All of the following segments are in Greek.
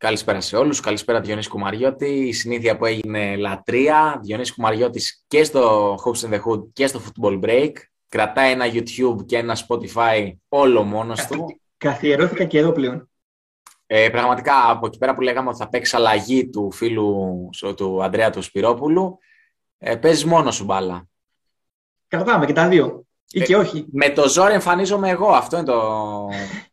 Καλησπέρα σε όλους. Καλησπέρα Διονύση Κουμαριώτη. Η συνήθεια που έγινε λατρεία. Διονύση Κουμαριώτης και στο Hoops in the Hood και στο Football Break. Κρατάει ένα YouTube και ένα Spotify όλο μόνος του. Καθιερώθηκα και εδώ πλέον. Ε, πραγματικά από εκεί πέρα που λέγαμε ότι θα παίξει αλλαγή του φίλου του Ανδρέα του Σπυρόπουλου, ε, παίζεις μόνος σου μπάλα. Κρατάμε και τα δύο. Ή ε, και όχι. Με το ζόρι εμφανίζομαι εγώ. Αυτό είναι το.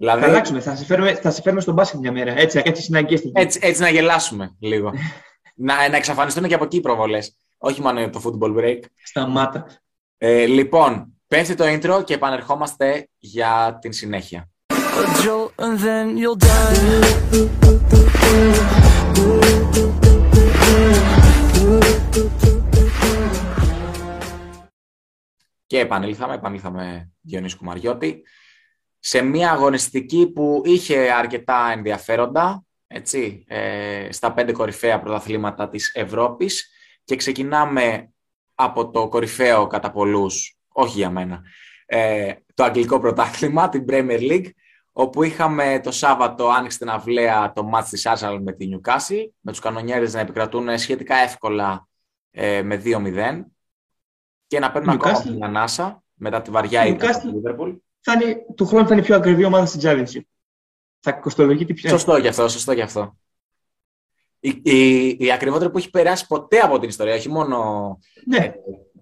δηλαδή... Θα αλλάξουμε. Θα σε, φέρουμε, θα σε φέρουμε στον μπάσκετ μια μέρα. Έτσι, έτσι, έτσι, έτσι να γελάσουμε λίγο. να, να εξαφανιστούν και από εκεί οι προβολές. Όχι μόνο το football break. Σταμάτα. Ε, λοιπόν, πέφτει το intro και επανερχόμαστε για την συνέχεια. Και επανήλθαμε, επανήλθαμε Διονύσης Κουμαριώτη, σε μια αγωνιστική που είχε αρκετά ενδιαφέροντα, έτσι, ε, στα πέντε κορυφαία πρωταθλήματα της Ευρώπης και ξεκινάμε από το κορυφαίο κατά πολλούς, όχι για μένα, ε, το αγγλικό πρωτάθλημα, την Premier League, όπου είχαμε το Σάββατο άνοιξε την αυλαία το μάτς της Arsenal με τη Newcastle, με τους κανονιέρες να επικρατούν σχετικά εύκολα ε, με 2-0 και να παίρνουν ακόμα την ανάσα μετά τη βαριά ήττα του Liverpool. Του χρόνου θα είναι η πιο ακριβή ομάδα στην Championship. Θα κοστολογεί την πιο. Σωστό γι' αυτό, σωστό γι' αυτό. Η, η, η ακριβότερη που έχει περάσει ποτέ από την ιστορία, όχι μόνο ναι. ε,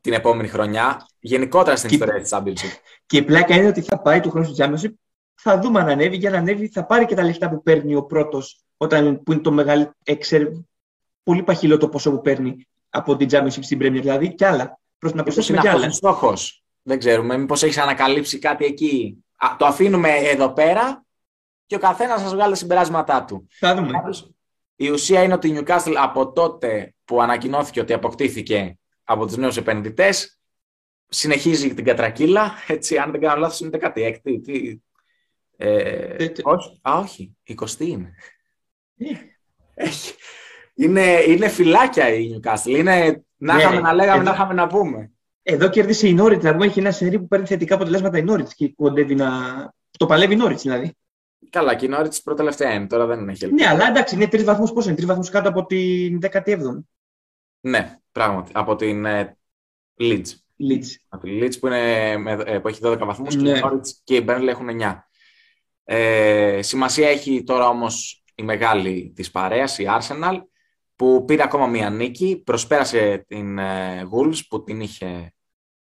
την επόμενη χρονιά, γενικότερα στην και, ιστορία της Championship. Και η πλάκα είναι ότι θα πάει του χρόνου στην Championship, θα δούμε αν ανέβει. Για να ανέβει, θα πάρει και τα λεφτά που παίρνει ο πρώτος, όταν που είναι το μεγάλο. πολύ παχυλό το ποσό που παίρνει από την Championship στην Premier, δηλαδή και άλλα. Προς να προσθέσουμε κι άλλα. στόχος; Δεν ξέρουμε. Μήπως έχεις ανακαλύψει κάτι εκεί. Α, το αφήνουμε εδώ πέρα και ο καθένας σας βγάλει τα συμπεράσματά του. Θα δούμε. Η ουσία είναι ότι η Newcastle από τότε που ανακοινώθηκε ότι αποκτήθηκε από του νέου επενδυτές, συνεχίζει την κατρακύλα. Έτσι, αν δεν κάνω λάθος, είναι κάτι έκτη. Τι... Ε, όχι, α, όχι, 20 είναι. Ε. Έχει. Είναι, είναι φυλάκια η Newcastle. Είναι να ναι, είχαμε να λέγαμε, εδώ, να είχαμε να πούμε. Εδώ κέρδισε η Νόριτς. Να πούμε, έχει ένα σερί που παίρνει θετικά αποτελέσματα η Νόριτς και κοντεύει να. Το παλεύει η Νόριτς δηλαδή. Καλά, και η Νόριτς πρώτα τελευταία είναι. Τώρα δεν έχει ελπίδα. Ναι, αλλά εντάξει, είναι τρεις βαθμούς. Πώ είναι, τρεις βαθμούς κάτω από την 17η. Ναι, πράγματι. Από την ε, Leeds. Leeds. Από τη Leeds που, είναι, ε, που έχει 12 βαθμούς ναι. και η Νόριτς και η Μπέρνλ έχουν 9. Ε, σημασία έχει τώρα όμως η μεγάλη της παρέας, η Arsenal, που πήρε ακόμα μία νίκη, προσπέρασε την ε, Wolves που την είχε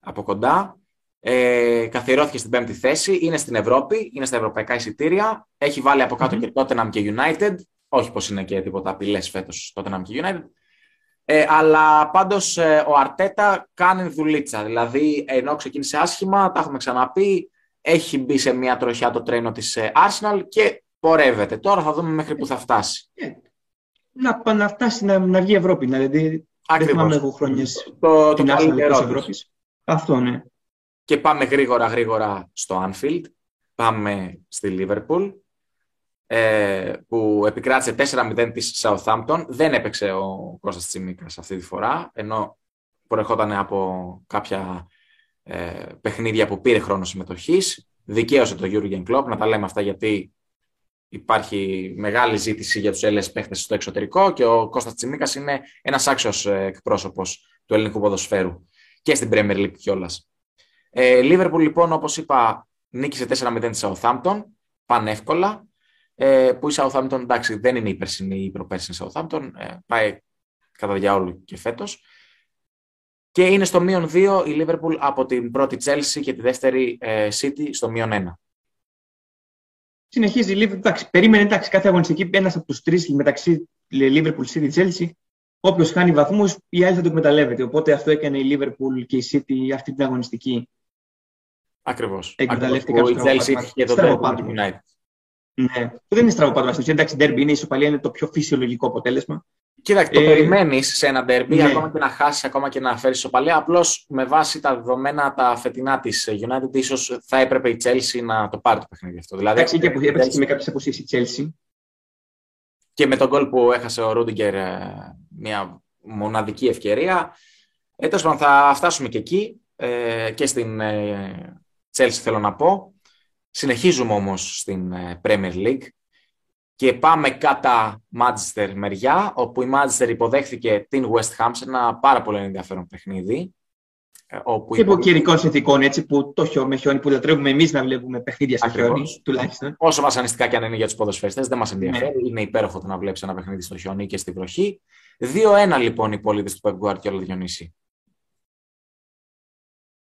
από κοντά, ε, καθιερώθηκε στην πέμπτη θέση, είναι στην Ευρώπη, είναι στα ευρωπαϊκά εισιτήρια, έχει βάλει από κάτω mm-hmm. και Tottenham και United, όχι πως είναι και τίποτα απειλές φέτος Tottenham και United, ε, αλλά πάντως ε, ο Αρτέτα κάνει δουλίτσα, δηλαδή ενώ ξεκίνησε άσχημα, τα έχουμε ξαναπεί, έχει μπει σε μια τροχιά το τρένο της ε, Arsenal και πορεύεται. Τώρα θα δούμε μέχρι που θα φτάσει. Ε, να, να φτάσει να, να βγει η Ευρώπη. Δηλαδή, δεν θυμάμαι εγώ χρόνια το, την Arsenal της Ευρώπης. Αυτό, ναι. Και πάμε γρήγορα γρήγορα στο Anfield. Πάμε στη Liverpool ε, που επικράτησε 4-0 της Southampton. Δεν έπαιξε ο Κώστας Τσιμίκας αυτή τη φορά, ενώ προερχόταν από κάποια ε, παιχνίδια που πήρε χρόνο συμμετοχής. Δικαίωσε το Jurgen Klopp, να τα λέμε αυτά γιατί υπάρχει μεγάλη ζήτηση για τους Έλληνες παίχτες στο εξωτερικό και ο Κώστας Τσιμίκας είναι ένας άξιος ε, εκπρόσωπος του ελληνικού ποδοσφαίρου και στην Premier League κιόλας. Ε, Λίβερπουλ λοιπόν όπως είπα νίκησε 4-0 τη Southampton πανεύκολα ε, που η Southampton εντάξει δεν είναι η περσινή ή η προπέρσινη Southampton ε, πάει κατά διάολου και φέτος και είναι στο μείον 2 η Liverpool από την πρώτη Chelsea και τη δεύτερη ε, City στο μείον 1 συνεχίζει η Liverpool. Εντάξει, περίμενε εντάξει, κάθε αγωνιστική ένας από τους τρεις μεταξύ Liverpool, City, Chelsea. Όποιος χάνει βαθμούς, η άλλη θα το εκμεταλλεύεται. Οπότε αυτό έκανε η Liverpool και η City αυτή την αγωνιστική. Ακριβώς. Εκμεταλλεύτηκαν Η Chelsea είχε και το United. Ναι, δεν είναι στραβοπάτημα. Εντάξει, derby είναι η ισοπαλία, είναι το πιο φυσιολογικό αποτέλεσμα. Κοίταξε, το ε, περιμένεις σε ένα ντερμπι, ναι. ακόμα και να χάσεις, ακόμα και να φέρεις ισοπαλία. Απλώς με βάση τα δεδομένα τα φετινά της United, ίσως θα έπρεπε η Chelsea να το πάρει το παιχνίδι αυτό. Δηλαδή, Εντάξει, και έπαιξε και με κάποιες αποσύσει η Chelsea. Και με τον γκολ που έχασε ο Ρούντιγκερ, ε, μια μοναδική ευκαιρία. Ε, πάντων, θα φτάσουμε και εκεί ε, και στην ε, Chelsea θέλω να πω. Συνεχίζουμε όμως στην ε, Premier League Και πάμε κατά Manchester μεριά, όπου η Manchester υποδέχθηκε την West Ham σε ένα πάρα πολύ ενδιαφέρον παιχνίδι. Ε, όπου και υπό καιρικών συνθηκών, έτσι, που το χιό, με χιόνι που λατρεύουμε εμείς να βλέπουμε παιχνίδια στο χιόνι, τουλάχιστον. Όσο βασανιστικά και αν είναι για τους ποδοσφαίρε, δεν μας ενδιαφέρει. Ναι. Είναι υπέροχο το να βλέπεις ένα παιχνίδι στο χιόνι και στη βροχή. 2-1 λοιπόν οι πολίτες του Πεγκουάρ και όλα Διονύση.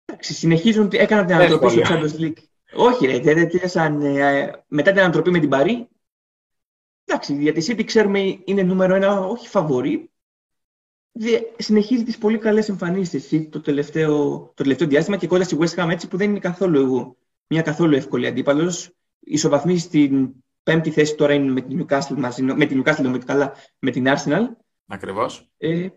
Εντάξει, συνεχίζουν, έκαναν την ανατροπή στο Champions League. Όχι, ρε, δεν τέλειωσαν ε, μετά την ανατροπή με την Παρή. Εντάξει, για τη City ξέρουμε είναι νούμερο ένα, όχι φαβορή. Συνεχίζει τις πολύ καλές εμφανίσεις το τελευταίο, το τελευταίο διάστημα και κόλλα στη West Ham έτσι που δεν είναι καθόλου εγώ. Μια καθόλου εύκολη αντίπαλος. Ισοβαθμίζει στην πέμπτη θέση τώρα είναι με την Newcastle, μαζί, με την Newcastle με, καλά, με την Arsenal. Ακριβώς. Ε,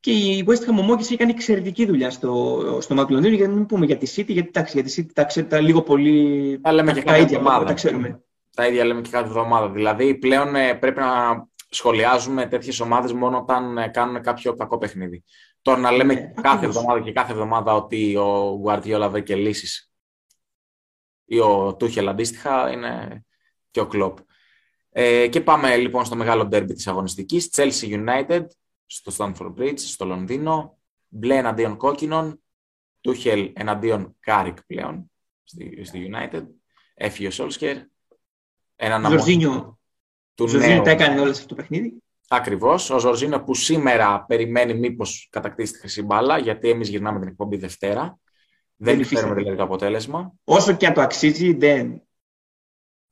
και η West Ham ομόγηση έχει κάνει εξαιρετική δουλειά στο, στο Μακλονίδιο, για να μην πούμε για τη City, γιατί εντάξει, για τη City τα ξέρετε λίγο πολύ. Τα λέμε και κάθε εβδομάδα. Τα ξέρουμε. Τα ίδια λέμε και κάθε εβδομάδα. Δηλαδή πλέον ε, πρέπει να σχολιάζουμε τέτοιες ομάδες μόνο όταν ε, κάνουν κάποιο κακό παιχνίδι. Τώρα να λέμε ε, κάθε εβδομάδα και κάθε εβδομάδα ότι ο Guardiola βρήκε λύσεις ή ο Τούχελ αντίστοιχα είναι και ο Κλοπ. Ε, και πάμε λοιπόν στο μεγάλο ντέρμπι της αγωνιστικής. Chelsea United στο Stamford Bridge, στο Λονδίνο. Μπλε εναντίον κόκκινων. Τούχελ εναντίον Κάρικ πλέον στη, στη United. Έφυγε ο Σόλσκερ. Έναν Ζορζίνιο. Του Ζορζίνιο τα έκανε όλα σε αυτό το παιχνίδι. Ακριβώς. Ο Ζορζίνιο που σήμερα περιμένει μήπως κατακτήσει τη χρυσή μπάλα, γιατί εμείς γυρνάμε την εκπομπή Δευτέρα. Δεν, δεν φέρουμε δηλαδή το αποτέλεσμα. Όσο και αν το αξίζει, δεν,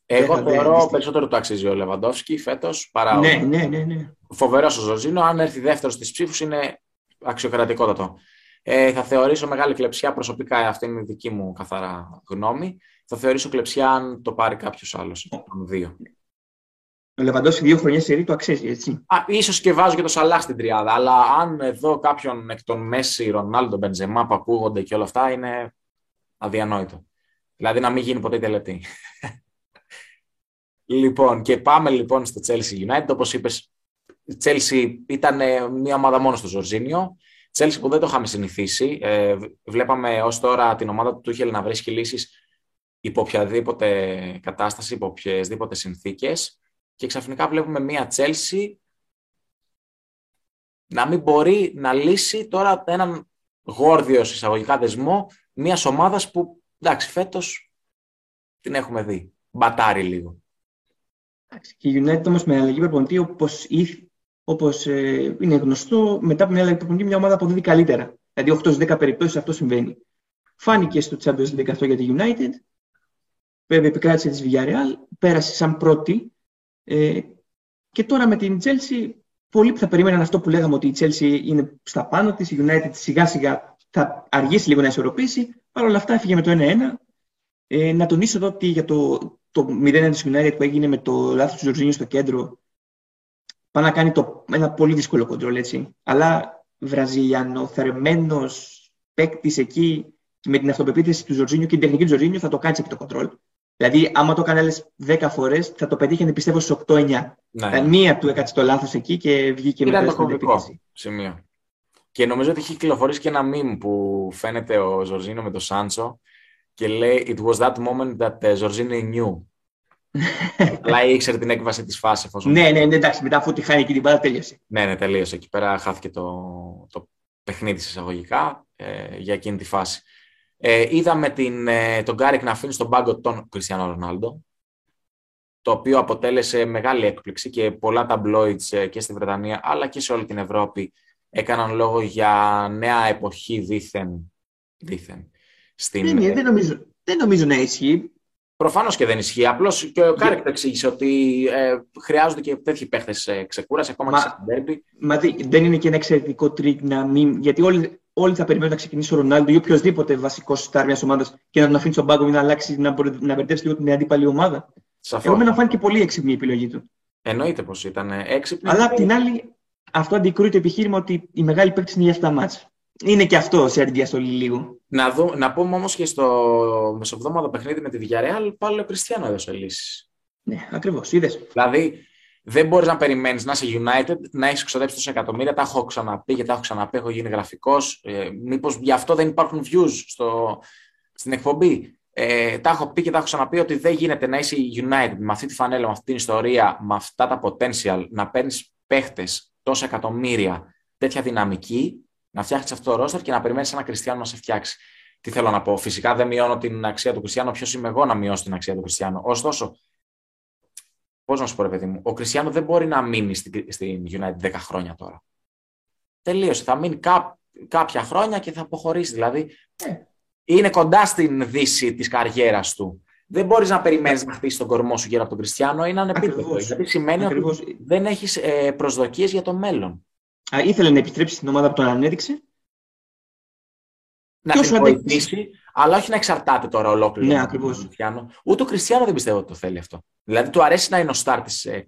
εγώ θεωρώ περισσότερο το αξίζει ο Λεβαντόφσκι φέτος παρά ναι, ο. Ναι, ναι, ναι. Φοβερός ο Ζωζίνο. Αν έρθει δεύτερος στις ψήφους, είναι αξιοκρατικότατο. Ε, θα θεωρήσω μεγάλη κλεψιά προσωπικά, αυτή είναι η δική μου καθαρά γνώμη. Θα θεωρήσω κλεψιά αν το πάρει κάποιος άλλος. Δύο. Ο Λεβαντόφσκι δύο χρονιές σε το αξίζει, έτσι. Α, ίσως και βάζω και το Σαλάχ στην τριάδα. Αλλά αν εδώ κάποιον εκ των Μέση, Ρονάλντο, Μπενζεμά που ακούγονται και όλα αυτά είναι αδιανόητο. Δηλαδή να μην γίνει ποτέ τελετή. Λοιπόν, και πάμε λοιπόν στο Chelsea United. Όπως είπες, η Chelsea ήταν ε, μια ομάδα μόνος στο Ζορζίνιο. Chelsea που δεν το είχαμε συνηθίσει. Ε, βλέπαμε ως τώρα την ομάδα του Τούχελ να βρίσκει λύσεις υπό οποιαδήποτε κατάσταση, υπό οποιασδήποτε συνθήκες. Και ξαφνικά βλέπουμε μια Chelsea να μην μπορεί να λύσει τώρα έναν γόρδιο εισαγωγικά δεσμό μιας ομάδας που εντάξει, φέτος την έχουμε δει. Μπατάρει λίγο. Και η United όμως με αλλαγή προπονητή, όπως όπως, ε, είναι γνωστό, μετά από μια αλλαγή προπονητή, μια ομάδα αποδίδει καλύτερα. Δηλαδή, 8 10 περιπτώσεις αυτό συμβαίνει. Φάνηκε στο Champions League αυτό για τη United. Βέβαια, επικράτησε της Villarreal, πέρασε σαν πρώτη. Ε, και τώρα με την Chelsea, πολλοί που θα περίμεναν αυτό που λέγαμε ότι η Chelsea είναι στα πάνω της, η United σιγά σιγά θα αργήσει λίγο να ισορροπήσει. Παρ' όλα αυτά έφυγε με το 1-1. Ε, να τονίσω εδώ ότι για το, το 0 της United που έγινε με το λάθος του Ζορζίνιου στο κέντρο πάει να κάνει το, ένα πολύ δύσκολο κοντρόλ, έτσι. Αλλά βραζιλιανοθερμμένος παίκτης εκεί με την αυτοπεποίθηση του Ζορζίνιου και την τεχνική του Ζορζίνιου θα το κάνει και το κοντρόλ. Δηλαδή, άμα το έκανε άλλες 10 φορές, θα το πετύχαινε πιστεύω στις 8-9. Ναι. Δηλαδή, μία του έκατσε το λάθος εκεί και βγήκε με το κομβικό σημείο. Και νομίζω ότι έχει κυκλοφορήσει και ένα meme που φαίνεται ο Ζορζίνο με τον Σάντσο και λέει «It was that moment that uh, Jorginho knew». Αλλά ήξερε την έκβαση της φάσης. Ναι, ναι, ναι, εντάξει, μετά αφού τη χάνει εκεί την μπάλα, τέλειωσε. Ναι, ναι, τελείωσε. Εκεί πέρα χάθηκε το, το παιχνίδι εισαγωγικά ε, για εκείνη τη φάση. Ε, είδαμε την, ε, τον Γκάρικ να αφήνει στον πάγκο τον Κριστιανό Ρονάλντο, το οποίο αποτέλεσε μεγάλη έκπληξη και πολλά ταμπλόιτς ε, και στη Βρετανία αλλά και σε όλη την Ευρώπη έκαναν λόγο για νέα εποχή δήθεν. δήθεν στην... Δεν, δεν, νομίζω, δεν νομίζω να ισχύει. Προφανώς και δεν ισχύει. Απλώς και ο Κάρικ το εξήγησε ότι ε, χρειάζονται και τέτοιοι παίχτες ε, ξεκούραση ακόμα μα, και σε τέρμπι. Μα δεν είναι και ένα εξαιρετικό τρικ να μην. Γιατί όλοι, όλοι θα περιμένουν να ξεκινήσει ο Ρονάλντο ή οποιοδήποτε βασικός σταρ μιας ομάδας και να τον αφήνει στον πάγκο ή να αλλάξει, να, να μπερδέψει λίγο την αντίπαλη ομάδα. Σαφώς. Εμένα φάνηκε πολύ έξυπνη η επιλογή του. Εννοείται πως ήταν έξυπνη. Αλλά απ' την άλλη, αυτό αντικρούει το επιχείρημα ότι η μεγάλη παίκτη είναι για αυτά μάτσα. Είναι και αυτό σε αντιδιαστολή λίγο. Να, δω, να πούμε όμως και στο μεσοβδόμαδο παιχνίδι με τη Villarreal, πάλι ο Κριστιανό έδωσε λύσεις. Ναι, ακριβώς. Είδες. Δηλαδή, δεν μπορείς να περιμένεις να είσαι United, να έχεις ξοδέψει τόσα εκατομμύρια. Τα έχω ξαναπεί και τα έχω ξαναπεί. Έχω γίνει γραφικός. Ε, Μήπως γι' αυτό δεν υπάρχουν views στο, στην εκπομπή. Ε, τα έχω πει και τα έχω ξαναπεί ότι δεν γίνεται να είσαι United με αυτή τη φανέλα, με αυτή την ιστορία, με αυτά τα potential, να παίρνεις παίχτες τόσα εκατομμύρια, τέτοια δυναμική, να φτιάξει αυτό το ρόστερ και να περιμένεις ένα Κριστιανό να σε φτιάξει. Τι θέλω να πω. Φυσικά δεν μειώνω την αξία του Κριστιανού. Ποιος είμαι εγώ να μειώσω την αξία του Κριστιανού. Ωστόσο, πώς να σου πω, ρε παιδί μου, ο Κριστιανό δεν μπορεί να μείνει στην United 10 χρόνια τώρα. Τελείωσε. Θα μείνει κά, κάποια χρόνια και θα αποχωρήσει. Δηλαδή, ε, είναι κοντά στην δύση της καριέρας του. Δεν μπορείς να περιμένεις να χτίσει τον κορμό σου γύρω από τον Κριστιανό ή να είναι επίπεδο. Γιατί σημαίνει Ακριβώς. ότι δεν έχεις ε, προσδοκίες για το μέλλον. Α, ήθελε να επιστρέψει στην ομάδα που τον ανέδειξε; Να την βοηθήσει, αλλά όχι να εξαρτάται τώρα ολόκληρο. Ναι, ακριβώς. Ούτε ο Κριστιανό δεν πιστεύω ότι το θέλει αυτό. Δηλαδή, του αρέσει να είναι ο στάρ της ε,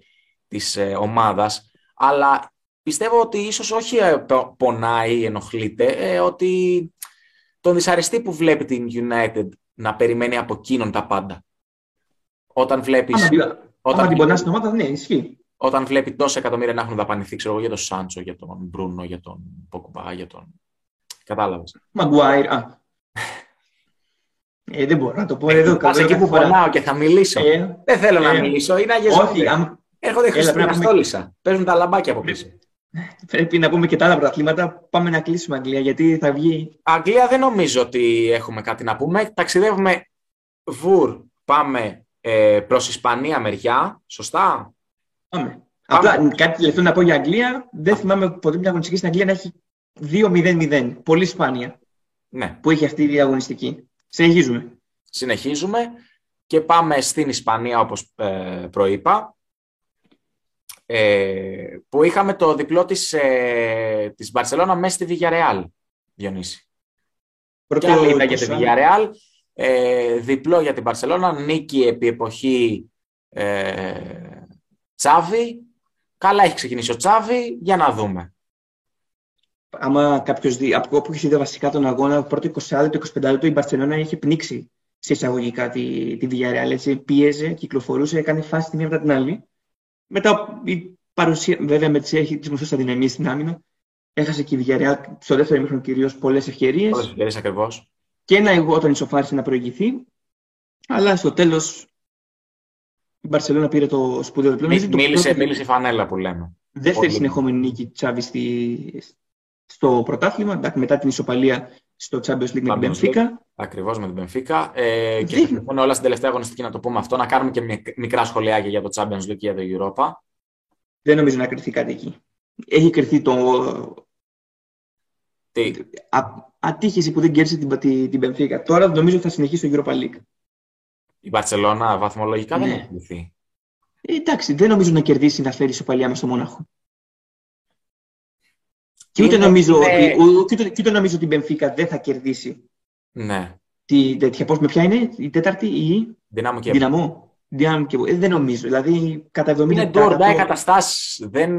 ε, ομάδας, αλλά πιστεύω ότι ίσως όχι ε, πονάει ή ενοχλείται, ε, ότι τον δυσαρεστεί που βλέπει την United να περιμένει από εκείνον τα πάντα. Όταν βλέπει. Όταν την πονάς στην ομάδα, ναι, ισχύει. Όταν βλέπει τόσα εκατομμύρια να έχουν δαπανηθεί, ξέρω για τον Σάντσο, για τον Μπρούνο, για τον Ποκουμπά, για τον. Κατάλαβες. Μαγκουάιρ. Α. Ε, δεν μπορώ να το πω εδώ. Πας εκεί που πονάω και θα μιλήσω. Ε, δεν θέλω ε, να μιλήσω. Είναι αγιεζόμενο. Όχι, αν... Έρχονται Χριστούγεννα Παίζουν τα λαμπάκια από πίσω. Πρέπει να πούμε και τα άλλα πρωταθλήματα. Πάμε να κλείσουμε Αγγλία, γιατί θα βγει. Αγγλία δεν νομίζω ότι έχουμε κάτι να πούμε. Ταξιδεύουμε βουρ. Πάμε ε, προς Ισπανία μεριά. Σωστά; Πάμε. Απλά κάτι τελευταίο να πω για Αγγλία. Δεν θυμάμαι ποτέ μια αγωνιστική στην Αγγλία να έχει 2-0-0. Πολύ σπάνια. Ναι. Που έχει αυτή η διαγωνιστική. Συνεχίζουμε. Συνεχίζουμε και πάμε στην Ισπανία όπως ε, προείπα ε, που είχαμε το διπλό της, ε, της Μπαρσελώνα μέσα στη Villarreal, Διονύση. Πρώτο και άλλη για τη Villarreal, ε, διπλό για την Μπαρσελώνα, νίκη επί εποχή ε, Τσάβη. Καλά έχει ξεκινήσει ο Τσάβη, για να δούμε. Άμα κάποιος δει, από όπου έχεις δει βασικά τον αγώνα, πρώτο 20 λεπτό, 25 λεπτό, η Μπαρσελόνα είχε πνίξει σε εισαγωγικά τη, τη Villarreal. Έτσι, πίεζε, κυκλοφορούσε, έκανε φάση τη μία μετά την άλλη. Μετά η παρουσία, βέβαια με τις γνωστέ αδυναμίε στην άμυνα, έχασε και η Villarreal στο δεύτερο ημίχρονο κυρίως πολλές ευκαιρίες. Πολλές ευκαιρίες ακριβώς. Και να εγώ όταν ισοφάρισε να προηγηθεί. Αλλά στο τέλος η Μπαρσελόνα πήρε το σπουδαίο διπλό. Μίλησε, το μίλησε η φανέλα που λέμε. Δεύτερη συνεχόμενη νίκη Τσάβη στη, στο πρωτάθλημα, μετά την ισοπαλία στο Champions League με την Μπενφίκα. Ακριβώς με την Μπενφίκα. Ε, και θα όλα στην τελευταία αγωνιστική να το πούμε αυτό, να κάνουμε και μικρά σχολιάκια για το Champions League και για το Europa. Δεν νομίζω να κρυθεί κάτι εκεί. Έχει κρυθεί το. Τι; Α, ατύχηση που δεν κέρδισε την, την, την Μπενφίκα. Τώρα νομίζω ότι θα συνεχίσει το Europa League. Η Μπαρσελόνα βαθμολογικά ναι. δεν έχει κρυθεί. Ε, εντάξει, δεν νομίζω να κερδίσει να φέρει ισοπαλία με στο Μόναχο. Και ούτε, νομίζω, ότι, ούτε, ούτε νομίζω ότι η Μπενφίκα δεν θα κερδίσει. Ναι. Τη, τέτοια, πώς, με ποια είναι η τέταρτη, η Δυναμό και Δυναμό. Δυναμό και ε, δεν νομίζω. Δηλαδή, κατά 70%. Είναι τώρα καταστάσεις. Δεν...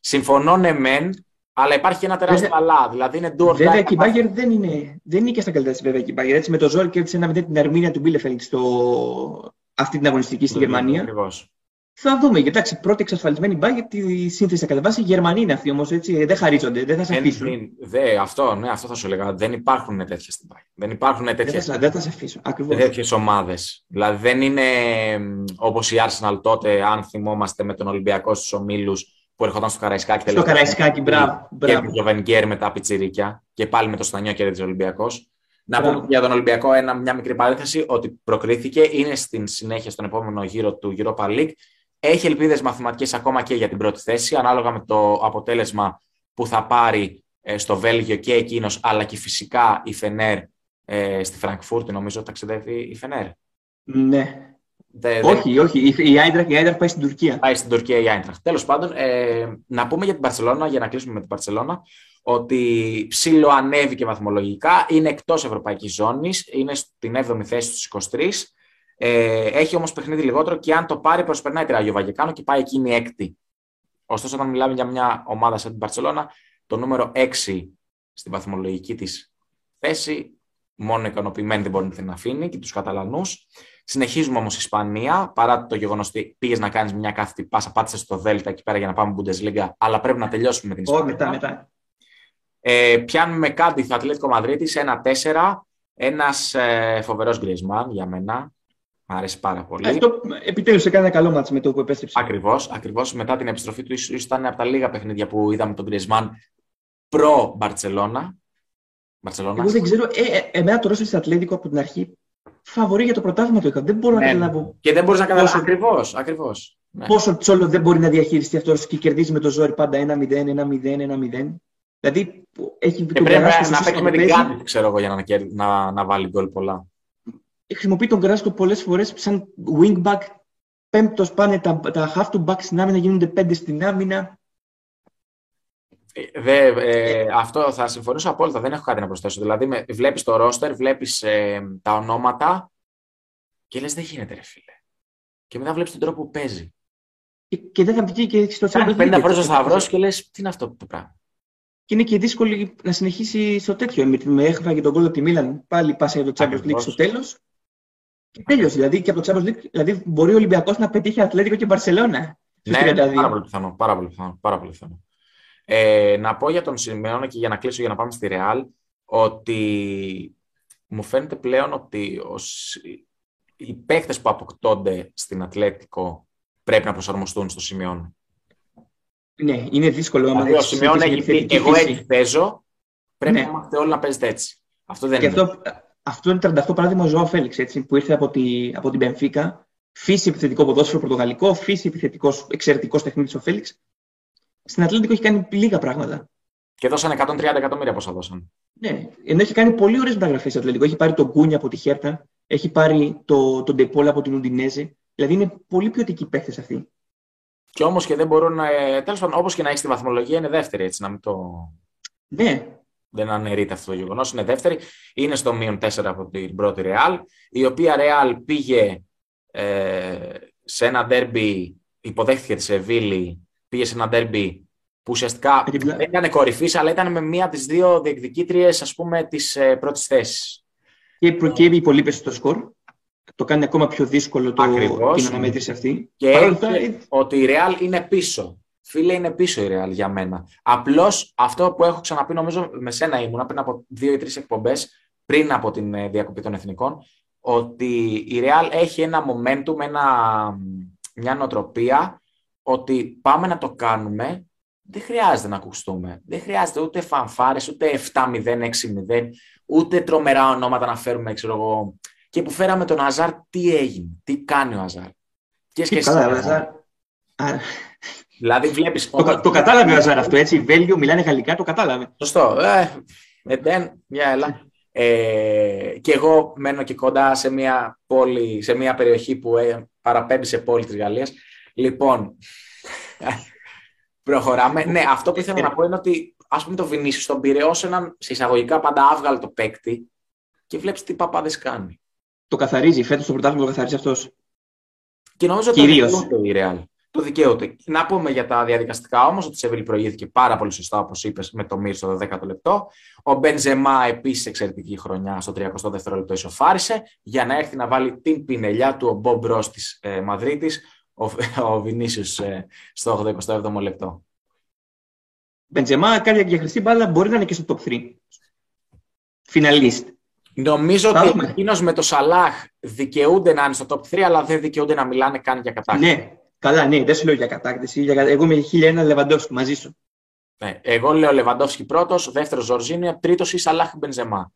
Συμφωνώ ναι μεν, αλλά υπάρχει ένα τεράστιο αλλά. Δηλαδή είναι do Βέβαια και η Μπάγκερ δεν είναι, δεν είναι και στα καλύτερα βέβαια και η Μπάγκερ. Έτσι με το ζόρι κέρδισε ένα 0 την Αρμίνια του Μπίλεφελτ στο... αυτή την αγωνιστική στη Γερμανία. Ακριβώς. Θα δούμε. Εντάξει, πρώτη εξασφαλισμένη μπάγκερ τη σύνθεση θα κατεβάσει. Οι Γερμανοί είναι αυτοί όμως, έτσι. Δεν χαρίζονται, δεν θα σε αφήσουν. Δε, αυτό, ναι, αυτό θα σου έλεγα. Δεν υπάρχουν τέτοια στην μπάγκερ. Δεν υπάρχουν τέτοιε. Δεν, θα σε αφήσω. Τέτοιες ομάδες. Δηλαδή δεν είναι όπως η Arsenal τότε, αν θυμόμαστε με τον Ολυμπιακό στους ομίλους που ερχόταν στο Καραϊσκάκι. Στο Καραϊσκάκι, μπράβο. Και με τον Βενγκέρ με τα πιτσιρίκια. Και πάλι με το Στανιό και Ολυμπιακός. Να πούμε για τον Ολυμπιακό ένα, μια μικρή παρένθεση ότι προκρίθηκε, είναι στην συνέχεια στον επόμενο γύρο του Europa League έχει ελπίδες μαθηματικές ακόμα και για την πρώτη θέση, ανάλογα με το αποτέλεσμα που θα πάρει ε, στο Βέλγιο και εκείνος, αλλά και φυσικά η Φενέρ ε, στη Φραγκφούρτη, νομίζω ταξιδεύει η Φενέρ. Ναι. όχι, όχι. Η Άιντραχ πάει στην Τουρκία. Πάει στην Τουρκία η Άιντραχ. Τέλος πάντων, ε, να πούμε για την Παρσελώνα, για να κλείσουμε με την Παρσελώνα, ότι ψήλο ανέβηκε βαθμολογικά, είναι εκτός Ευρωπαϊκής Ζώνης, είναι στην 7η θέση στους 23. Ε, έχει όμως παιχνίδι λιγότερο και αν το πάρει, προσπερνάει τη Ράγιο Βαγεκάνο και πάει εκείνη έκτη. Ωστόσο, όταν μιλάμε για μια ομάδα σαν την Παρσελώνα, το νούμερο 6 στην βαθμολογική της θέση, μόνο ικανοποιημένη δεν μπορεί να την αφήνει και τους Καταλανούς. Συνεχίζουμε όμως Ισπανία, παρά το γεγονός ότι πήγες να κάνεις μια κάθετη πάσα, πάτησες στο Δέλτα εκεί πέρα για να πάμε Bundesliga, αλλά πρέπει να τελειώσουμε με την Ισπανία. μετά, μετά. Ε, πιάνουμε κάτι Ατλέτικο Μαδρίτη, ένα 4 Ένας ε, φοβερός Γκρισμάν για μένα. Μ' αρέσει πάρα πολύ. Αυτό επιτέλους έκανε ένα καλό μάτς με το που επέστρεψε. Ακριβώς, ακριβώς. Μετά την επιστροφή του ίσως ήταν από τα λίγα παιχνίδια που είδαμε τον Γκρισμάν προ Μπαρτσελώνα. Εγώ δεν ξέρω, ε, ε, εμένα το Ρώσος της Ατλέτικο από την αρχή φαβορεί για το πρωτάθλημα το είχα. Δεν μπορώ Ναι, να ναι. καταλάβω Και δεν μπορείς να καταλάβεις. Πόσο- Ακριβώς, ακριβώς. Ναι. πόσο τσόλο δεν μπορεί να διαχειριστεί αυτός και κερδίζει με το ζόρι πάντα 1-0, 1-0, 1-0. Δηλαδή έχει Και τον πρέπει Καράσκο να στο παίξει σύστημα με που την παίζει. κάτι, ξέρω εγώ, για να, κερ- να, να βάλει γκολ πολλά. Χρησιμοποιεί τον Καράσκο πολλές φορές σαν wingback. Πέμπτος πάνε τα, τα half to back στην άμυνα, γίνονται πέντε στην άμυνα. Ε, Δε, ε, αυτό θα συμφωνήσω απόλυτα. Δεν έχω κάτι να προσθέσω. Δηλαδή, με, βλέπεις το ρόστερ, βλέπεις ε, τα ονόματα και λες δεν γίνεται, ρε φίλε. Και μετά βλέπεις τον τρόπο που παίζει. Και, και δεν θα βγει και στο Κάνει Champions League. 50 φορές ο Σταυρός και λες τι είναι αυτό το πράγμα. Και είναι και δύσκολο να συνεχίσει στο τέτοιο. Με, με έχβαγε τον κόλλο από τη Μίλαν, πάλι πάσα για το Champions League Ακριβώς. στο τέλος. Και τέλειωσε. Δηλαδή και από το Champions League, δηλαδή μπορεί ο Ολυμπιακός να πετύχει Ατλέτικο και Μπαρσελόνα. στους Ναι, 32. πάρα πολύ πιθανό. Πάρα πολύ πιθανό. Πάρα πολύ πιθανό. Ε, να πω για τον Σιμεώνα και για να κλείσω για να πάμε στη Ρεάλ ότι μου φαίνεται πλέον ότι ο Σ- οι παίκτες που αποκτώνται στην Ατλέτικο πρέπει να προσαρμοστούν στο Σιμεώνα. Ναι, είναι δύσκολο. άμα Δηλαδή, ο έχεις Σιμεών συνηθίσει έχει με τη πει: θετική Εγώ φύση. έτσι παίζω. Πρέπει Ναι. να είμαστε όλοι να παίζετε έτσι. Αυτό δεν Και είναι. αυτό, αυτό είναι 38 παράδειγμα ο Ζωά Φέληξ, έτσι, που ήρθε από, τη, από την Μπενφίκα. Φύση επιθετικό ποδόσφαιρο πορτογαλικό, φύση επιθετικός εξαιρετικός τεχνίτης ο Φέληξ. Στην Ατλέτικο έχει κάνει λίγα πράγματα. Και δώσανε 130 εκατομμύρια πόσα δώσαν. Ναι, ενώ έχει κάνει πολύ ωραίες μεταγραφές στο Ατλέτικο. Έχει πάρει τον Κούνια από τη Χέρτα, έχει πάρει το, τον Ντεπόλα από την Ουντινέζε. Δηλαδή είναι πολύ ποιοτικοί παίχτε αυτοί. Και όμως και δεν μπορούν. Ε, Τέλος πάντων, όπως και να έχει τη βαθμολογία, είναι δεύτερη. Έτσι, να μην το. Ναι, Δεν αναιρείται αυτό το γεγονός. Είναι δεύτερη. Είναι στο μείον 4 από την πρώτη Ρεάλ. Η οποία Ρεάλ πήγε ε, σε ένα ντέρμπι, υποδέχθηκε τη Σεβίλη, πήγε σε ένα ντέρμπι που ουσιαστικά Με την πλα- δεν ήταν κορυφής, αλλά ήταν με μία από τις δύο διεκδικήτριες, ας πούμε, της ε, πρώτης θέσης. και, προ- και η υπολείπεση στο σκορ. Το κάνει ακόμα πιο δύσκολο το, Ακριβώς. την αναμέτρηση αυτή. Και Παρ' όλα αυτά, έχει ότι η Real είναι πίσω. Φίλε, είναι πίσω η Real για μένα. Απλώς αυτό που έχω ξαναπεί, νομίζω με σένα ήμουνα πριν από δύο ή τρεις εκπομπές, πριν από την ε, διακοπή των εθνικών, ότι η Real έχει ένα momentum, ένα, μια νοοτροπία ότι πάμε να το κάνουμε. Δεν χρειάζεται να ακουστούμε. Δεν χρειάζεται ούτε φανφάρες, ούτε 7-0, 6-0, ούτε τρομερά ονόματα να φέρουμε, ξέρω εγώ. Και που φέραμε τον Αζάρ, τι έγινε, τι κάνει ο Αζάρ. Και και σκέφτεσαι, καλά, ο Αζάρ. Α, Δηλαδή βλέπει. το, κα- το κατάλαβε ο Αζάρ αυτό, έτσι. Βέλγιο μιλάνε γαλλικά, το κατάλαβε. Σωστό. Ε, εντέν, μια έλα. Ε, και εγώ μένω και κοντά σε μια πόλη, σε μια περιοχή που ε, παραπέμπει σε πόλη της Γαλλίας. Λοιπόν, προχωράμε. Ναι, αυτό που ήθελα να πω είναι ότι ας πούμε το Βινίσιος τον πήρε ως έναν σε εισαγωγικά πάντα άβγαλτο παίκτη και βλέπεις τι παπάδες κάνει. Το καθαρίζει. Φέτος το πρωτάθλημα το καθαρίζει αυτός. Και νομίζω ότι Κυρίως. το δικαιούται η Real. Το δικαιούται. Να πούμε για τα διαδικαστικά όμως ότι η Σεβίλη προηγήθηκε πάρα πολύ σωστά, όπως είπες, με το Μύρ στο 10ο λεπτό. Ο Μπενζεμά επίσης εξαιρετική χρονιά στο 32ο λεπτό ισοφάρισε για να έρθει να βάλει την πινελιά του ο Μπομπ Ρος της ε, Μαδρίτης, ο, ο Βινίσιος ε, στο 87ο λεπτό. Μπεντζεμά, κάτι για χρυσή μπάλα μπορεί να είναι και στο top 3. Φιναλίστ. Νομίζω Θα ότι δούμε. εκείνος με το Σαλάχ δικαιούνται να είναι στο top 3, αλλά δεν δικαιούνται να μιλάνε καν για κατάκτηση. Ναι, καλά, ναι, δεν σου λέω για κατάκτηση. Για... Εγώ είμαι 1001 Λεβαντόφσκι μαζί σου. Ναι, εγώ λέω Λεβαντόφσκι πρώτος, δεύτερος Ζορζίνιο, τρίτος ή Σαλάχ Μπενζεμά.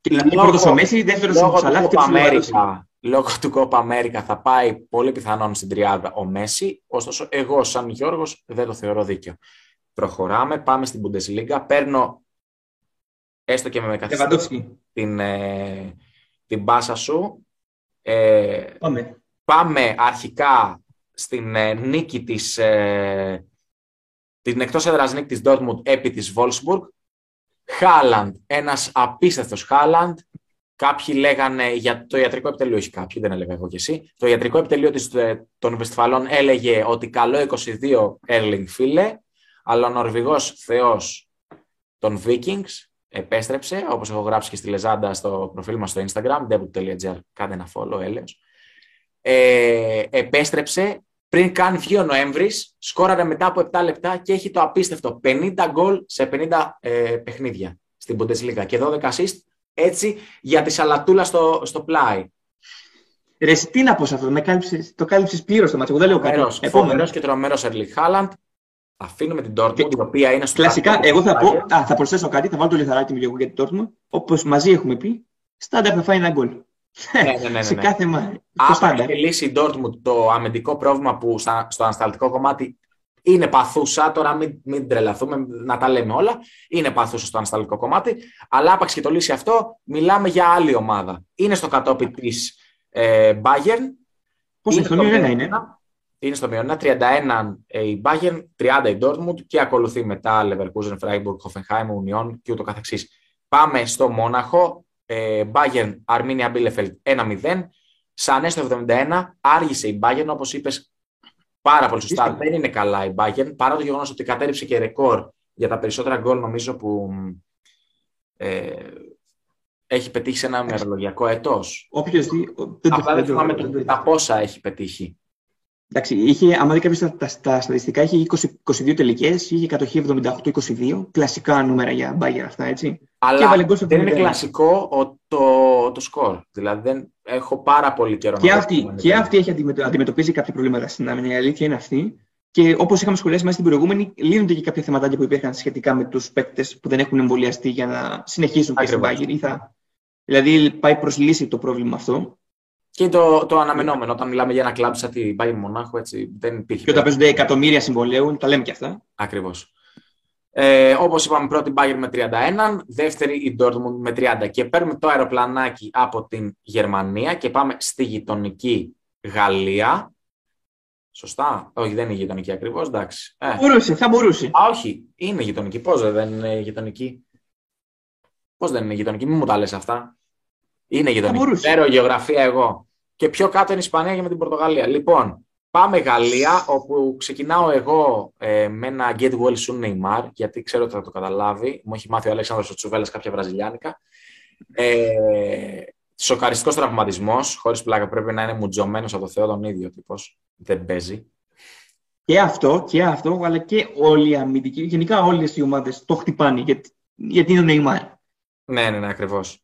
Και δηλαδή Λόγω- πρώτος ο Μέση, δεύτερος Λόγω ο του Σαλάχ και Copa ο Λεβαντόφσκι. America, λόγω του Copa America θα πάει πολύ πιθανόν στην τριάδα ο Μέση, ωστόσο εγώ σαν Γιώργος δεν το θεωρώ δίκαιο. Προχωράμε, πάμε στην Bundesliga, παίρνω έστω και με καθυστέρηση Λεβαντόφσκι. την, ε, την μπάσα σου. Ε, Πάμε. πάμε αρχικά στην ε, νίκη της, ε, την εκτός έδρας νίκης της Dortmund επί της Wolfsburg. Χάλαντ, ένας απίστευτος Χάλαντ. Κάποιοι λέγανε για το ιατρικό επιτελείο, όχι κάποιοι, δεν έλεγα εγώ και εσύ. Το ιατρικό επιτελείο της, ε, των Βεσφαλών έλεγε ότι καλό 22 Erling φίλε, αλλά ο Νορβηγός θεός των Vikings επέστρεψε, όπως έχω γράψει και στη Λεζάντα στο προφίλ μας στο Instagram, debut.gr, κάντε ένα follow, έλεος. Ε, επέστρεψε πριν καν βγει ο Νοέμβρης, σκόραρε μετά από 7 λεπτά και έχει το απίστευτο 50 γκολ σε 50 ε, παιχνίδια στην Bundesliga και 12 assist έτσι για τη σαλατούλα στο, στο πλάι. Ρε, τι να πω σε αυτό, με κάλυψες, το κάλυψες πλήρως το μάτσο. Εγώ δεν λέω κάτι. Φοβερός και τρομερός Ερλι Χάλαντ. Αφήνουμε την Dortmund, η οποία είναι στο. Κλασικά, εγώ θα πω, α, θα προσθέσω κάτι, θα βάλω το λιθαράκι μου λίγο για την Dortmund. Όπως μαζί έχουμε πει, στάντα θα φάει ένα γκολ. Ναι, ναι, ναι, ναι. σε ναι. κάθε μάτι. Αν έχει λύσει η Dortmund το αμυντικό πρόβλημα που στα, στο ανασταλτικό κομμάτι είναι παθούσα, τώρα μην, μην τρελαθούμε, να τα λέμε όλα. Είναι παθούσα στο ανασταλτικό κομμάτι. Αλλά άπαξ και το λύσει αυτό, μιλάμε για άλλη ομάδα. Είναι στο κατόπι της ε, Bayern. Πόσο στο μείον είναι; Είναι στο μείον 31 ε, η Bayern, 30 η Dortmund και ακολουθεί μετά Leverkusen, Freiburg, Hoffenheim, Union και ούτω καθεξής. Πάμε στο Μόναχο, ε, Bayern, Arminia Bielefeld 1-0. Σανέ στο 71, άργησε η Bayern, όπως είπες πάρα πολύ σωστά. Δεν είναι καλά η Bayern, παρά το γεγονός ότι κατέριψε και ρεκόρ για τα περισσότερα γκολ νομίζω που ε, έχει πετύχει σε ένα μερολογιακό έτος. Όποιο δει. Απλά δεν θυμάμαι τα πόσα έχει πετύχει. Εντάξει, είχε, άμα δει κάποιος τα, τα, στατιστικά, είχε 20, 22 τελικές, είχε κατοχή 78-22. Κλασικά νούμερα για μπάγκερ αυτά, έτσι. Αλλά δεν είναι κλασικό το, το σκορ. Δηλαδή δεν έχω πάρα πολύ καιρό και να αυτή, Και αυτή έχει αντιμετωπίζει κάποια προβλήματα στην άμυνα. Η αλήθεια είναι αυτή. Και όπως είχαμε σχολιάσει μέσα στην προηγούμενη, λύνονται και κάποια θεματάκια που υπήρχαν σχετικά με τους παίκτες που δεν έχουν εμβολιαστεί για να συνεχίσουν και στην Μπάγκερ. Θα... Δηλαδή πάει προς λύση το πρόβλημα αυτό. Και το, το αναμενόμενο, όταν μιλάμε για ένα κλαμπ σαν την Bayern Μονάχου, έτσι δεν υπήρχε. Και όταν παίζονται εκατομμύρια συμβολέου, τα λέμε και αυτά. Ακριβώς. Ε, Όπως είπαμε, πρώτη Bayern με 31, δεύτερη η Dortmund με 30. Και παίρνουμε το αεροπλανάκι από την Γερμανία και πάμε στη γειτονική Γαλλία. Σωστά; Όχι, δεν είναι γειτονική ακριβώς. Εντάξει. Ε. Μπορούσε, θα μπορούσε. Α, όχι, είναι γειτονική. Πώς δεν είναι γειτονική; Πώς δεν είναι γειτονική, μην μου τα λες αυτά. Είναι γειτονική. Ξέρω γεωγραφία εγώ. Και πιο κάτω είναι η Ισπανία και με την Πορτογαλία. Λοιπόν, πάμε Γαλλία, όπου ξεκινάω εγώ ε, με ένα Get Well Soon Neymar, γιατί ξέρω ότι θα το καταλάβει. Μου έχει μάθει ο Αλέξανδρος Τσουβέλλας κάποια βραζιλιάνικα. Ε, Σοκαριστικός τραυματισμός, χωρίς πλάκα. Πρέπει να είναι μουτζωμένος από το Θεό τον ίδιο τύπος. Δεν παίζει. Και αυτό, και αυτό, αλλά και όλοι οι αμυντικοί, γενικά όλες οι ομάδες το χτυπάνε γιατί, γιατί είναι ο Νεϊμάρ. Ναι, ναι, ναι, ακριβώς.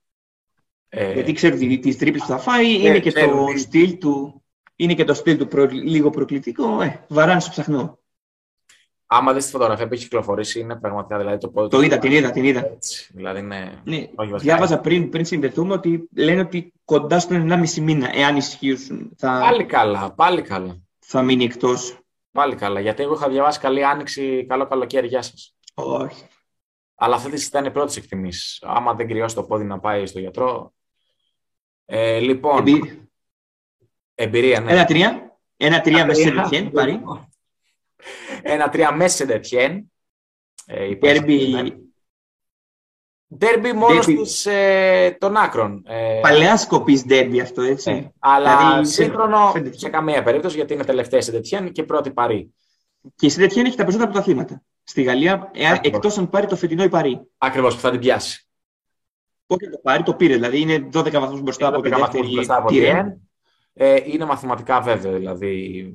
Ε, Γιατί ξέρεις τι, τις τρύπες που θα φάει, είναι, και το στυλ του, είναι και το στυλ του προ, λίγο προκλητικό, ε, βαράνε στο ψαχνό. Άμα δεις τη φωτογραφία που έχει κυκλοφορήσει, είναι πραγματικά δηλαδή το πόδι. Το είδα, την είδα, την είδα. Έτσι, δηλαδή είναι... Ναι, διάβαζα πριν, πριν συνδεθούμε ότι λένε ότι κοντά στον 1,5 μήνα, εάν ισχύουν, θα... Πάλι καλά, πάλι καλά. Θα μείνει εκτός. Πάλι καλά, γιατί εγώ είχα διαβάσει καλή άνοιξη, καλό καλοκαίρι, γεια σας. Όχι. Αλλά αυτέ ήταν οι πρώτε εκτιμήσεις. Άμα δεν κρυώσει το πόδι να πάει στο γιατρό, ε, λοιπόν. Εμπει... Εμπειρία, ναι. Ένα τρία. Ένα τρία μέσα σε Ντετιέν, πάρει. Ένα τρία μέσα σε Ντετιέν. Ντέρμπι. Ντέρμπι μόνο ε, των άκρων. Ε, Παλαιά σκοπής ντέρμπι αυτό, έτσι. Ε, αλλά δηλαδή, σύγχρονο σε καμία περίπτωση γιατί είναι τελευταία σε Ντετιέν και πρώτη Παρή. Και η Σεντετιέν έχει τα περισσότερα πρωταθλήματα. Στη Γαλλία, εκτός αν πάρει το φετινό η Παρή. Ακριβώς, που θα την πιάσει. Πότε το πάρει, το πήρε. Δηλαδή είναι 12 βαθμούς μπροστά από την δεύτερη μπροστά από την ε, Είναι μαθηματικά βέβαιο. Δηλαδή,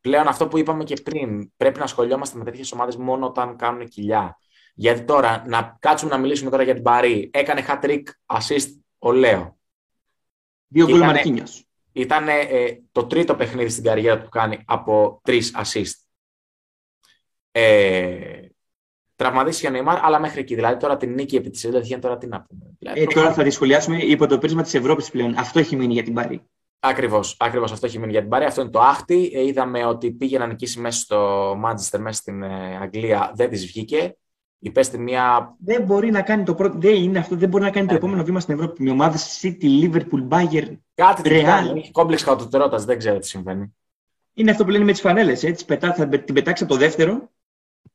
πλέον αυτό που είπαμε και πριν, πρέπει να ασχολιόμαστε με τέτοιες ομάδες μόνο όταν κάνουν κοιλιά. Γιατί τώρα, να κάτσουμε να μιλήσουμε τώρα για την Παρή. Έκανε hat-trick assist ο Λέο. Δύο γκολ Μαρκίνιο. Ήταν ε, το τρίτο παιχνίδι στην καριέρα που κάνει από τρεις assist. Ε, Τραυματίστηκε ο Νεϊμάρ, αλλά μέχρι εκεί. Δηλαδή τώρα την νίκη επί της Σεντετιέν, τώρα τι να πούμε. Δηλαδή, ε, τώρα θα τη σχολιάσουμε υπό το πρίσμα της Ευρώπης πλέον. Αυτό έχει μείνει για την Πάρη. Ακριβώς, ακριβώς αυτό έχει μείνει για την Πάρη. Αυτό είναι το άχτη. Ε, είδαμε ότι πήγε να νικήσει μέσα στο Μάντζεστερ, μέσα στην ε, Αγγλία, δεν της βγήκε. Υπέστη μια. Δεν μπορεί να κάνει το πρώτο. Δεν είναι αυτό, δεν μπορεί να κάνει το ε, επόμενο βήμα στην Ευρώπη. Με ομάδα City, Liverpool, Bayern. Κάτι Real. Έχει κόμπλεξ χαοτοτερότητα, δεν ξέρω τι συμβαίνει. Είναι αυτό που λένε με τις φανέλες. Θα την πετάξει από το δεύτερο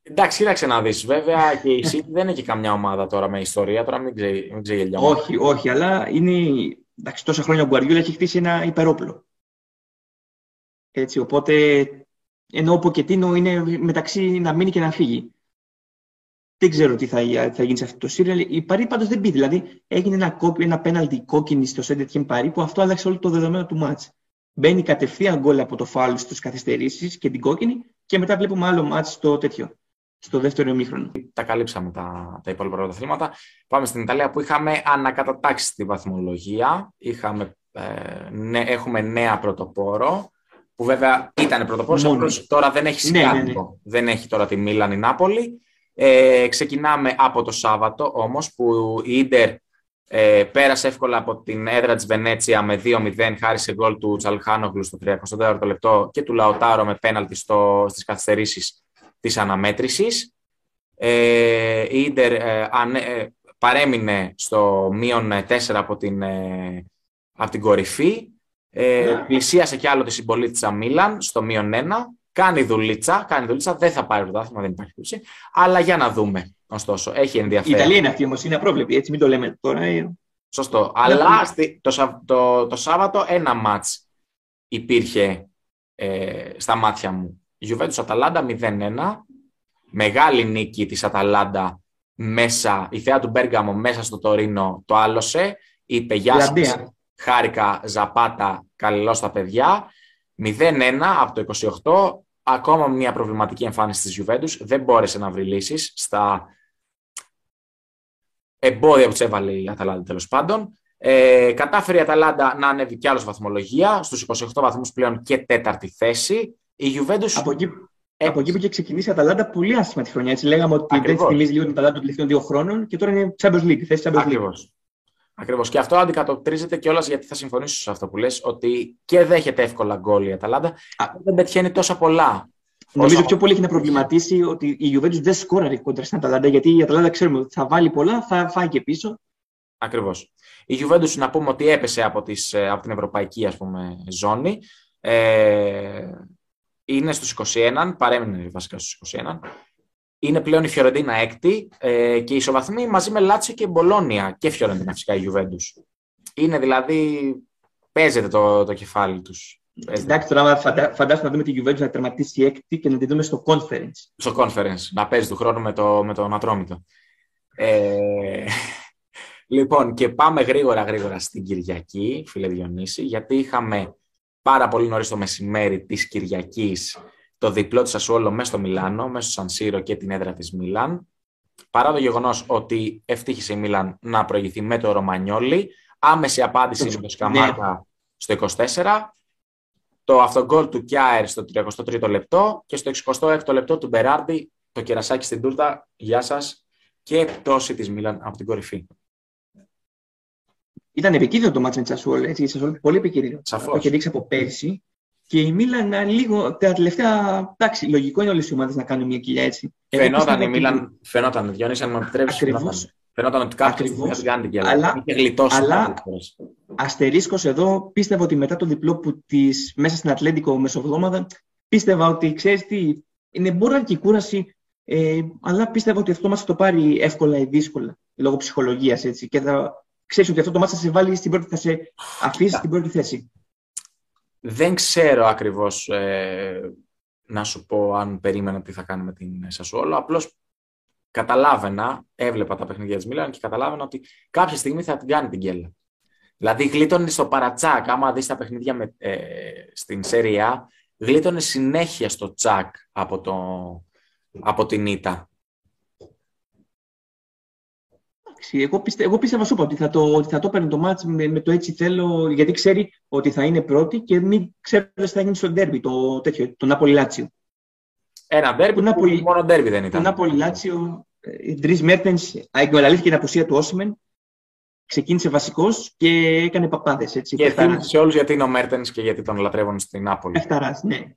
Εντάξει, κοίταξε να δεις. Βέβαια και η City δεν είναι και καμιά ομάδα τώρα με ιστορία. Τώρα μην, ξε, μην ξεγελιάμε. Όχι, όχι, αλλά είναι. Εντάξει, τόσα χρόνια ο Γκουαριούλα έχει χτίσει ένα υπερόπλο. Έτσι, οπότε ενώ ο Ποκετίνο είναι μεταξύ να μείνει και να φύγει. Δεν ξέρω τι θα, θα γίνει σε αυτό το σύριαλ. Η Παρή πάντως δεν πει. Δηλαδή έγινε ένα, κόπι, ένα πέναλτι κόκκινη στο Σέντετ Παρή που αυτό άλλαξε όλο το δεδομένο του μάτς. Μπαίνει κατευθείαν γκολ από το φάουλ στις καθυστερήσεις και την κόκκινη και μετά βλέπουμε άλλο μάτς στο τέτοιο στο δεύτερο ημίχρονο. Τα καλύψαμε τα, τα υπόλοιπα πρωταθλήματα. Πάμε στην Ιταλία που είχαμε ανακατατάξει τη βαθμολογία. Είχαμε, ε, ναι, έχουμε νέα πρωτοπόρο, που βέβαια ήταν πρωτοπόρος, απλώς τώρα δεν έχει ναι, ναι, ναι. Δεν έχει τώρα τη Μίλαν η Νάπολη. Ε, ξεκινάμε από το Σάββατο όμως που η Ίντερ ε, πέρασε εύκολα από την έδρα της Βενέτσια με 2-0 χάρη σε γκολ του Τσαλχάνογλου στο 34ο λεπτό και του Λαοτάρο με πέναλτι στο, στις καθυστερήσεις της αναμέτρησης. Ε, η Ίντερ ε, ε, παρέμεινε στο μείον 4 από την, ε, από την κορυφή. Ε, ναι. πλησίασε κι άλλο τη συμπολίτησα Μίλαν στο μείον 1 Κάνει δουλίτσα, κάνει δουλίτσα, δεν θα πάρει πρωτάθλημα, δεν υπάρχει δουλίτσα. Αλλά για να δούμε. Ωστόσο, έχει ενδιαφέρον. Η Ιταλία είναι αυτή όμως, είναι απρόβλεπη, έτσι μην το λέμε τώρα. Ε. Σωστό. Αλλά στη, το, το, το, Σάββατο ένα μάτς υπήρχε ε, στα μάτια μου. Juventus Αταλάντα 0-1. Μεγάλη νίκη της Αταλάντα μέσα, η θέα του Μπέργαμο μέσα στο Τωρίνο το άλωσε. Είπε γεια σας, χάρηκα Ζαπάτα, καλώς στα παιδιά. 0-1 από το 28, ακόμα μια προβληματική εμφάνιση της Juventus. Δεν μπόρεσε να βρει λύσεις στα εμπόδια που της έβαλε η Αταλάντα τέλος πάντων. Ε, κατάφερε η Αταλάντα να ανέβει κι άλλος βαθμολογία, στους 28 βαθμούς πλέον και τέταρτη θέση. Η Juventus... Από εκεί, ε, από εκεί που είχε ξεκινήσει η Αταλάντα πολύ άσχημα τη χρονιά. Έτσι, λέγαμε ότι Ακριβώς. δεν θυμίζει λίγο την Αταλάντα των τελευταίων δύο χρόνων και τώρα είναι Champions League, θέση Champions League. Ακριβώς. Και αυτό αντικατοπτρίζεται κιόλας γιατί θα συμφωνήσω σε αυτό που λες, ότι και δέχεται εύκολα γκολ η Αταλάντα, αλλά δεν πετυχαίνει τόσα πολλά. Νομίζω πιο πολύ έχει να προβληματίσει ότι η Juventus δεν σκόραρε κόντρα στην Αταλάντα, γιατί η Αταλάντα ξέρουμε ότι θα βάλει πολλά, θα φάει και πίσω. Ακριβώς. Η Juventus να πούμε ότι έπεσε από, τις, ε, από την ευρωπαϊκή ας πούμε, ζώνη. Ε, είναι στους 21, παρέμεινε βασικά στους 21 είναι πλέον η Φιωρεντίνα έκτη ε, και ισοβαθμοί μαζί με Λάτσιο και Μπολόνια και Φιωρεντίνα φυσικά η Juventus. Είναι δηλαδή, παίζεται το, το κεφάλι τους. Εντάξει, τώρα φαντάζομαι να δούμε τη Juventus να τερματίσει έκτη και να τη δούμε στο conference. Στο conference, να παίζει του χρόνου με, το, με τον Ατρόμητο. Ε, λοιπόν, και πάμε γρήγορα γρήγορα στην Κυριακή, φίλε Διονύση, γιατί είχαμε πάρα πολύ νωρίς το μεσημέρι της Κυριακής το διπλό της Ασουόλο μέσα στο Μιλάνο, μέσα στο Σανσίρο και την έδρα της Μίλαν. Παρά το γεγονός ότι ευτύχησε η Μίλαν να προηγηθεί με το Ρωμανιόλι, άμεση απάντηση με το Σκαμάκα ναι. στο 24, το αυτογκόλ του Κιάερ στο 33ο λεπτό και στο 66ο λεπτό του Μπεράρντι το κερασάκι στην τούρτα. Γεια σας και πτώση της Μίλαν από την κορυφή. Ήταν επικίνδυνο το μάτσο με τη Σασουόλ, έτσι, η Σασουόλ πολύ επικίνδυνο. Σαφώς. Το είχε δείξει από πέρσι και η Μίλαν λίγο, τα τελευταία, εντάξει, λογικό είναι όλες οι ομάδες να κάνουν μια κοιλιά έτσι. Φαινόταν η Μίλαν, φαινόταν, Διονύση, αν μου επιτρέψεις, Ακριβώς. Φαινόταν ότι κάποιος θα κάνει την κοιλιά. Αλλά, αλλά αστερίσκος εδώ, πίστευα ότι μετά το διπλό που της, μέσα στην Ατλέντικο μεσοβδόμαδα, πίστευα ότι, ξέρεις τι, είναι μπορεί και η κούραση, ε, αλλά πίστευα ότι αυτό μας θα το πάρει εύκολα ή δύσκολα, λόγω ψυχολογίας, έτσι, και θα ξέρεις ότι αυτό το μας θα σε βάλει στην πρώτη, θα σε αφήσει στην πρώτη θέση. Δεν ξέρω ακριβώς ε, να σου πω αν περίμενα τι θα κάνει με την Σασουόλο. Απλώς καταλάβαινα, έβλεπα τα παιχνίδια της Μίλαν και καταλάβαινα ότι κάποια στιγμή θα την κάνει την κέλα. Δηλαδή γλίτωνε στο παρατσάκ, άμα δεις τα παιχνίδια με, ε, στην Σέρια, γλίτωνε συνέχεια στο τσάκ από, το, από την Ήττα. Εγώ, πιστε, εγώ πίστευα σου ότι θα το, ότι θα το παίρνει το μάτς με, με, το έτσι θέλω, γιατί ξέρει ότι θα είναι πρώτη και μην ξέρεις ότι θα γίνει στο ντέρμπι, το, τέτοιο, το Νάπολι Λάτσιο. Ένα ντέρμπι που Νάπολι, μόνο ντέρμπι δεν ήταν. Το Νάπολι Λάτσιο, Ντρι Μέρτενς, εγκαταλείφθηκε την απουσία του Όσιμεν, ξεκίνησε βασικός και έκανε παπάδες. Και θύμισε όλους γιατί είναι ο Μέρτεν και γιατί τον λατρεύουν στην Νάπολη. Εφταρά, ναι.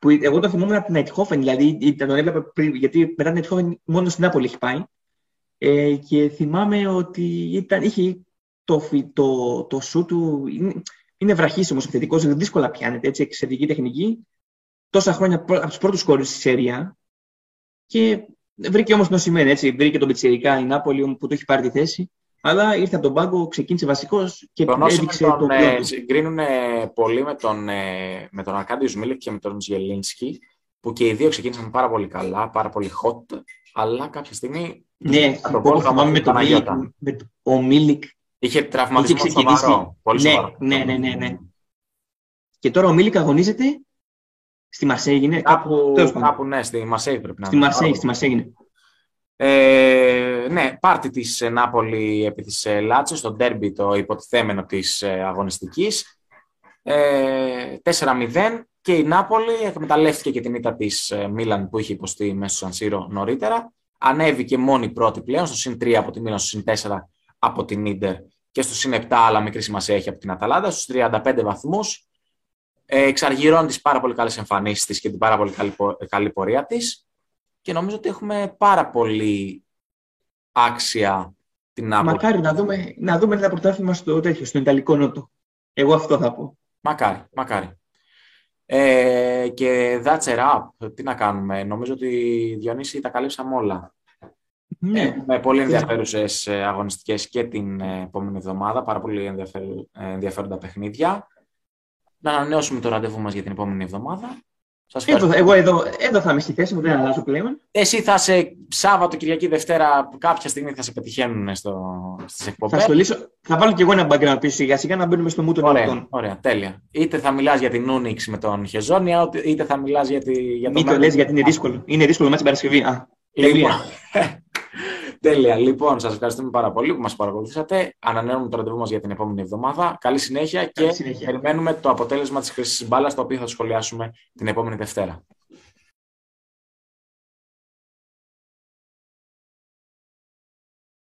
Που εγώ το θυμόμουν από την Ναϊτχόφεν, δηλαδή τον έβλεπα πριν, γιατί μετά την Ναϊτχόφεν μόνο στην Νάπολη έχει πάει. Ε, και θυμάμαι ότι ήταν, είχε το, το, το σου του, είναι, είναι βραχής όμως επιθετικός, δύσκολα πιάνεται, έτσι, εξαιρετική τεχνική. Τόσα χρόνια από τους πρώτους κόρους στη Σέρια και βρήκε όμως νοσημένη, έτσι, βρήκε τον Πιτσιρικά η Νάπολη που το έχει πάρει τη θέση. Αλλά ήρθε από τον πάγκο, ξεκίνησε βασικός και τον έδειξε τον, το ε, Συγκρίνουν πολύ με τον, ε, με τον Αρκάντιο Σμίλεκ και με τον Ζιελίνσκι, που και οι δύο ξεκίνησαν πάρα πολύ καλά, πάρα πολύ hot, αλλά κάποια στιγμή ναι, εγώ θυμάμαι με τον Μίλικ. Με ο Μίλικ είχε τραυματισμό είχε σοβαρό. Πολύ ναι, ναι, ναι, ναι, ναι. Και τώρα ο Μίλικ αγωνίζεται Στη Μαρσέη έγινε. Κάπου, κάπου, ναι, στη Μαρσέη πρέπει να Στη Μαρσέη, στη Μαρσέη έγινε. Ε, ναι, πάρτι της Νάπολη επί της ε, Λάτσιο, στο ντέρμπι το υποτιθέμενο της ε, αγωνιστικής. Ε, 4-0 και η Νάπολη εκμεταλλεύτηκε και την ήττα της ε, Μίλαν που είχε υποστεί μέσα στο Σανσίρο νωρίτερα. Ανέβηκε μόνη πρώτη πλέον, στο συν 3 από τη Μίλαν, στο συν 4 από την Ίντερ και στο συν 7 αλλά μικρή σημασία έχει από την Αταλάντα, στους 35 βαθμούς. Ε, εξαργυρώνει τις πάρα πολύ καλές εμφανίσεις της και την πάρα πολύ καλή, καλή πορεία της και νομίζω ότι έχουμε πάρα πολύ άξια την Νάπολη. Μακάρι να δούμε, να δούμε ένα πρωτάθλημα στο τέτοιο, στον Ιταλικό Νότο. Εγώ αυτό θα πω. Μακάρι, μακάρι. Ε, και that's a wrap. Τι να κάνουμε. Νομίζω ότι Διονύση τα καλύψαμε όλα. Ναι. Έχουμε πολύ ενδιαφέρουσες αγωνιστικές και την επόμενη εβδομάδα. Πάρα πολύ ενδιαφέροντα παιχνίδια. Να ανανεώσουμε το ραντεβού μας για την επόμενη εβδομάδα. Σας εδώ, εγώ εδώ, εδώ θα είμαι στη θέση μου, δεν αλλάζω πλέον. Εσύ θα σε Σάββατο, Κυριακή, Δευτέρα, κάποια στιγμή θα σε πετυχαίνουν στο, στις εκπομπές. Θα στολίσω, θα βάλω και εγώ ένα background πίσω σιγά σιγά να μπαίνουμε στο μου των ωραία, ωραία, τέλεια. Είτε θα μιλάς για την Ούνιξ με τον Χεζόνια, είτε θα μιλάς για, τη, για τον... Μην το λες γιατί είναι δύσκολο. Είναι δύσκολο μέσα την Παρασκευή. Α, λοιπόν, Τέλεια. Λοιπόν, σας ευχαριστούμε πάρα πολύ που μας παρακολουθήσατε. Ανανεώνουμε το ραντεβού μας για την επόμενη εβδομάδα. Καλή συνέχεια Καλή και συνέχεια. περιμένουμε το αποτέλεσμα της χρήσης μπάλας, το οποίο θα σχολιάσουμε την επόμενη Δευτέρα.